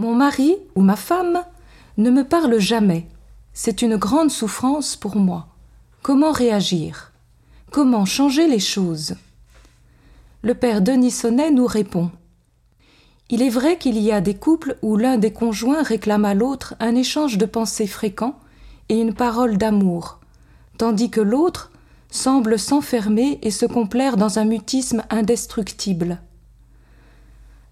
Mon mari ou ma femme ne me parle jamais. C'est une grande souffrance pour moi. Comment réagir? Comment changer les choses? Le père Denis Sonnet nous répond. Il est vrai qu'il y a des couples où l'un des conjoints réclame à l'autre un échange de pensées fréquent et une parole d'amour, tandis que l'autre semble s'enfermer et se complaire dans un mutisme indestructible.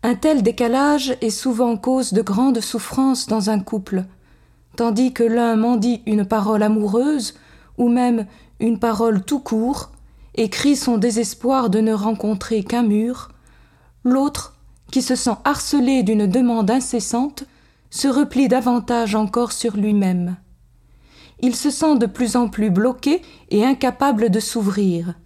Un tel décalage est souvent cause de grandes souffrances dans un couple, tandis que l'un mendie une parole amoureuse, ou même une parole tout court, et crie son désespoir de ne rencontrer qu'un mur, l'autre, qui se sent harcelé d'une demande incessante, se replie davantage encore sur lui-même. Il se sent de plus en plus bloqué et incapable de s'ouvrir.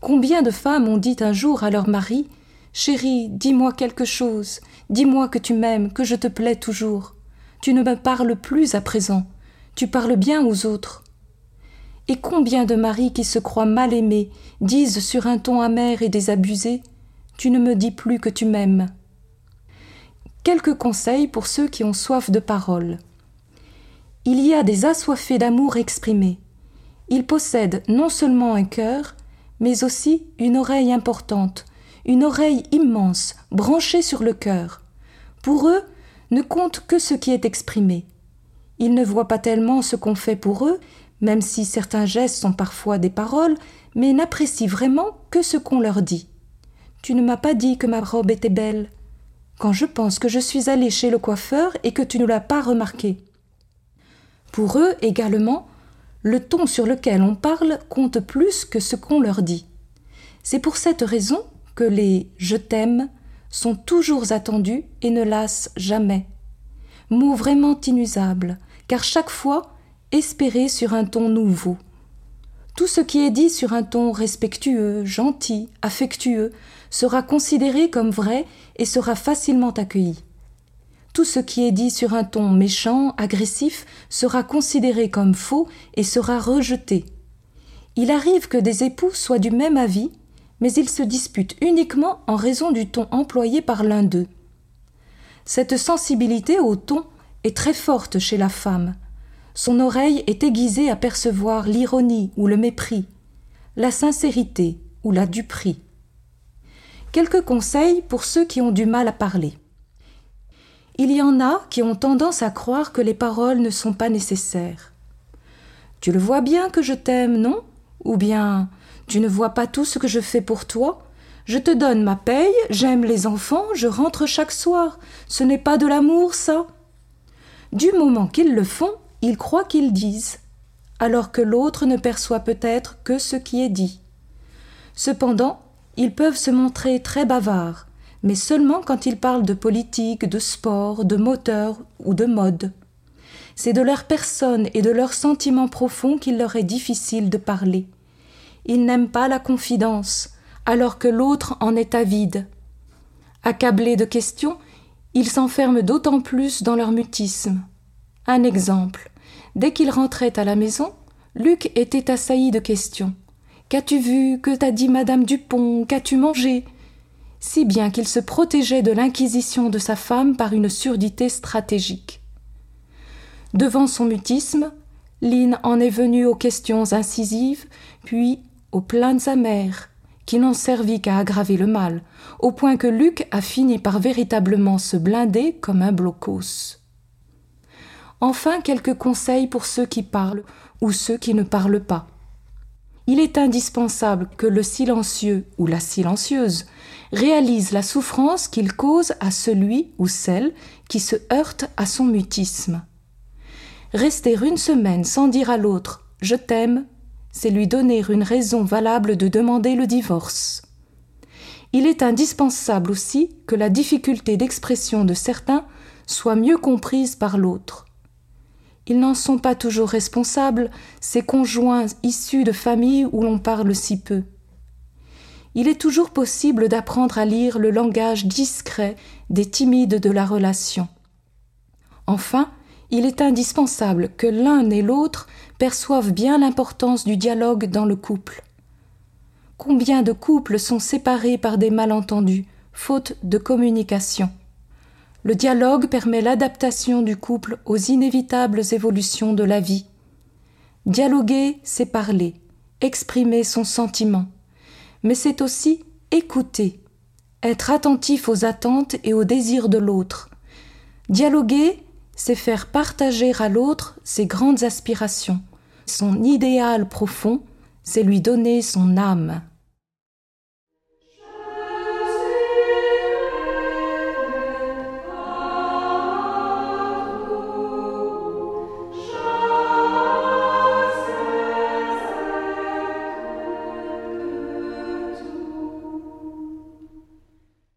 Combien de femmes ont dit un jour à leur mari Chérie, dis-moi quelque chose, dis-moi que tu m'aimes, que je te plais toujours. Tu ne me parles plus à présent, tu parles bien aux autres. Et combien de maris qui se croient mal aimés disent sur un ton amer et désabusé Tu ne me dis plus que tu m'aimes. Quelques conseils pour ceux qui ont soif de parole. Il y a des assoiffés d'amour exprimés. Ils possèdent non seulement un cœur, mais aussi une oreille importante, une oreille immense, branchée sur le cœur. Pour eux, ne compte que ce qui est exprimé. Ils ne voient pas tellement ce qu'on fait pour eux, même si certains gestes sont parfois des paroles, mais n'apprécient vraiment que ce qu'on leur dit. Tu ne m'as pas dit que ma robe était belle. Quand je pense que je suis allée chez le coiffeur et que tu ne l'as pas remarqué. Pour eux également, le ton sur lequel on parle compte plus que ce qu'on leur dit. C'est pour cette raison que les je t'aime sont toujours attendus et ne lassent jamais. Mots vraiment inusables, car chaque fois espérés sur un ton nouveau. Tout ce qui est dit sur un ton respectueux, gentil, affectueux, sera considéré comme vrai et sera facilement accueilli. Tout ce qui est dit sur un ton méchant, agressif, sera considéré comme faux et sera rejeté. Il arrive que des époux soient du même avis mais ils se disputent uniquement en raison du ton employé par l'un d'eux. Cette sensibilité au ton est très forte chez la femme. Son oreille est aiguisée à percevoir l'ironie ou le mépris, la sincérité ou la duperie. Quelques conseils pour ceux qui ont du mal à parler. Il y en a qui ont tendance à croire que les paroles ne sont pas nécessaires. Tu le vois bien que je t'aime, non? Ou bien tu ne vois pas tout ce que je fais pour toi? Je te donne ma paye, j'aime les enfants, je rentre chaque soir. Ce n'est pas de l'amour, ça? Du moment qu'ils le font, ils croient qu'ils disent, alors que l'autre ne perçoit peut-être que ce qui est dit. Cependant, ils peuvent se montrer très bavards, mais seulement quand ils parlent de politique, de sport, de moteur ou de mode. C'est de leur personne et de leurs sentiments profonds qu'il leur est difficile de parler. Ils n'aiment pas la confidence, alors que l'autre en est avide. Accablés de questions, ils s'enferment d'autant plus dans leur mutisme. Un exemple. Dès qu'il rentrait à la maison, Luc était assailli de questions. Qu'as-tu vu? Que t'a dit madame Dupont? Qu'as-tu mangé? Si bien qu'il se protégeait de l'inquisition de sa femme par une surdité stratégique. Devant son mutisme, Lynn en est venue aux questions incisives, puis aux plaintes amères, qui n'ont servi qu'à aggraver le mal, au point que Luc a fini par véritablement se blinder comme un blocos. Enfin, quelques conseils pour ceux qui parlent ou ceux qui ne parlent pas. Il est indispensable que le silencieux ou la silencieuse réalise la souffrance qu'il cause à celui ou celle qui se heurte à son mutisme. Rester une semaine sans dire à l'autre Je t'aime c'est lui donner une raison valable de demander le divorce. Il est indispensable aussi que la difficulté d'expression de certains soit mieux comprise par l'autre. Ils n'en sont pas toujours responsables, ces conjoints issus de familles où l'on parle si peu. Il est toujours possible d'apprendre à lire le langage discret des timides de la relation. Enfin, il est indispensable que l'un et l'autre perçoivent bien l'importance du dialogue dans le couple. Combien de couples sont séparés par des malentendus, faute de communication? Le dialogue permet l'adaptation du couple aux inévitables évolutions de la vie. Dialoguer, c'est parler, exprimer son sentiment, mais c'est aussi écouter, être attentif aux attentes et aux désirs de l'autre. Dialoguer, c'est faire partager à l'autre ses grandes aspirations, son idéal profond, c'est lui donner son âme.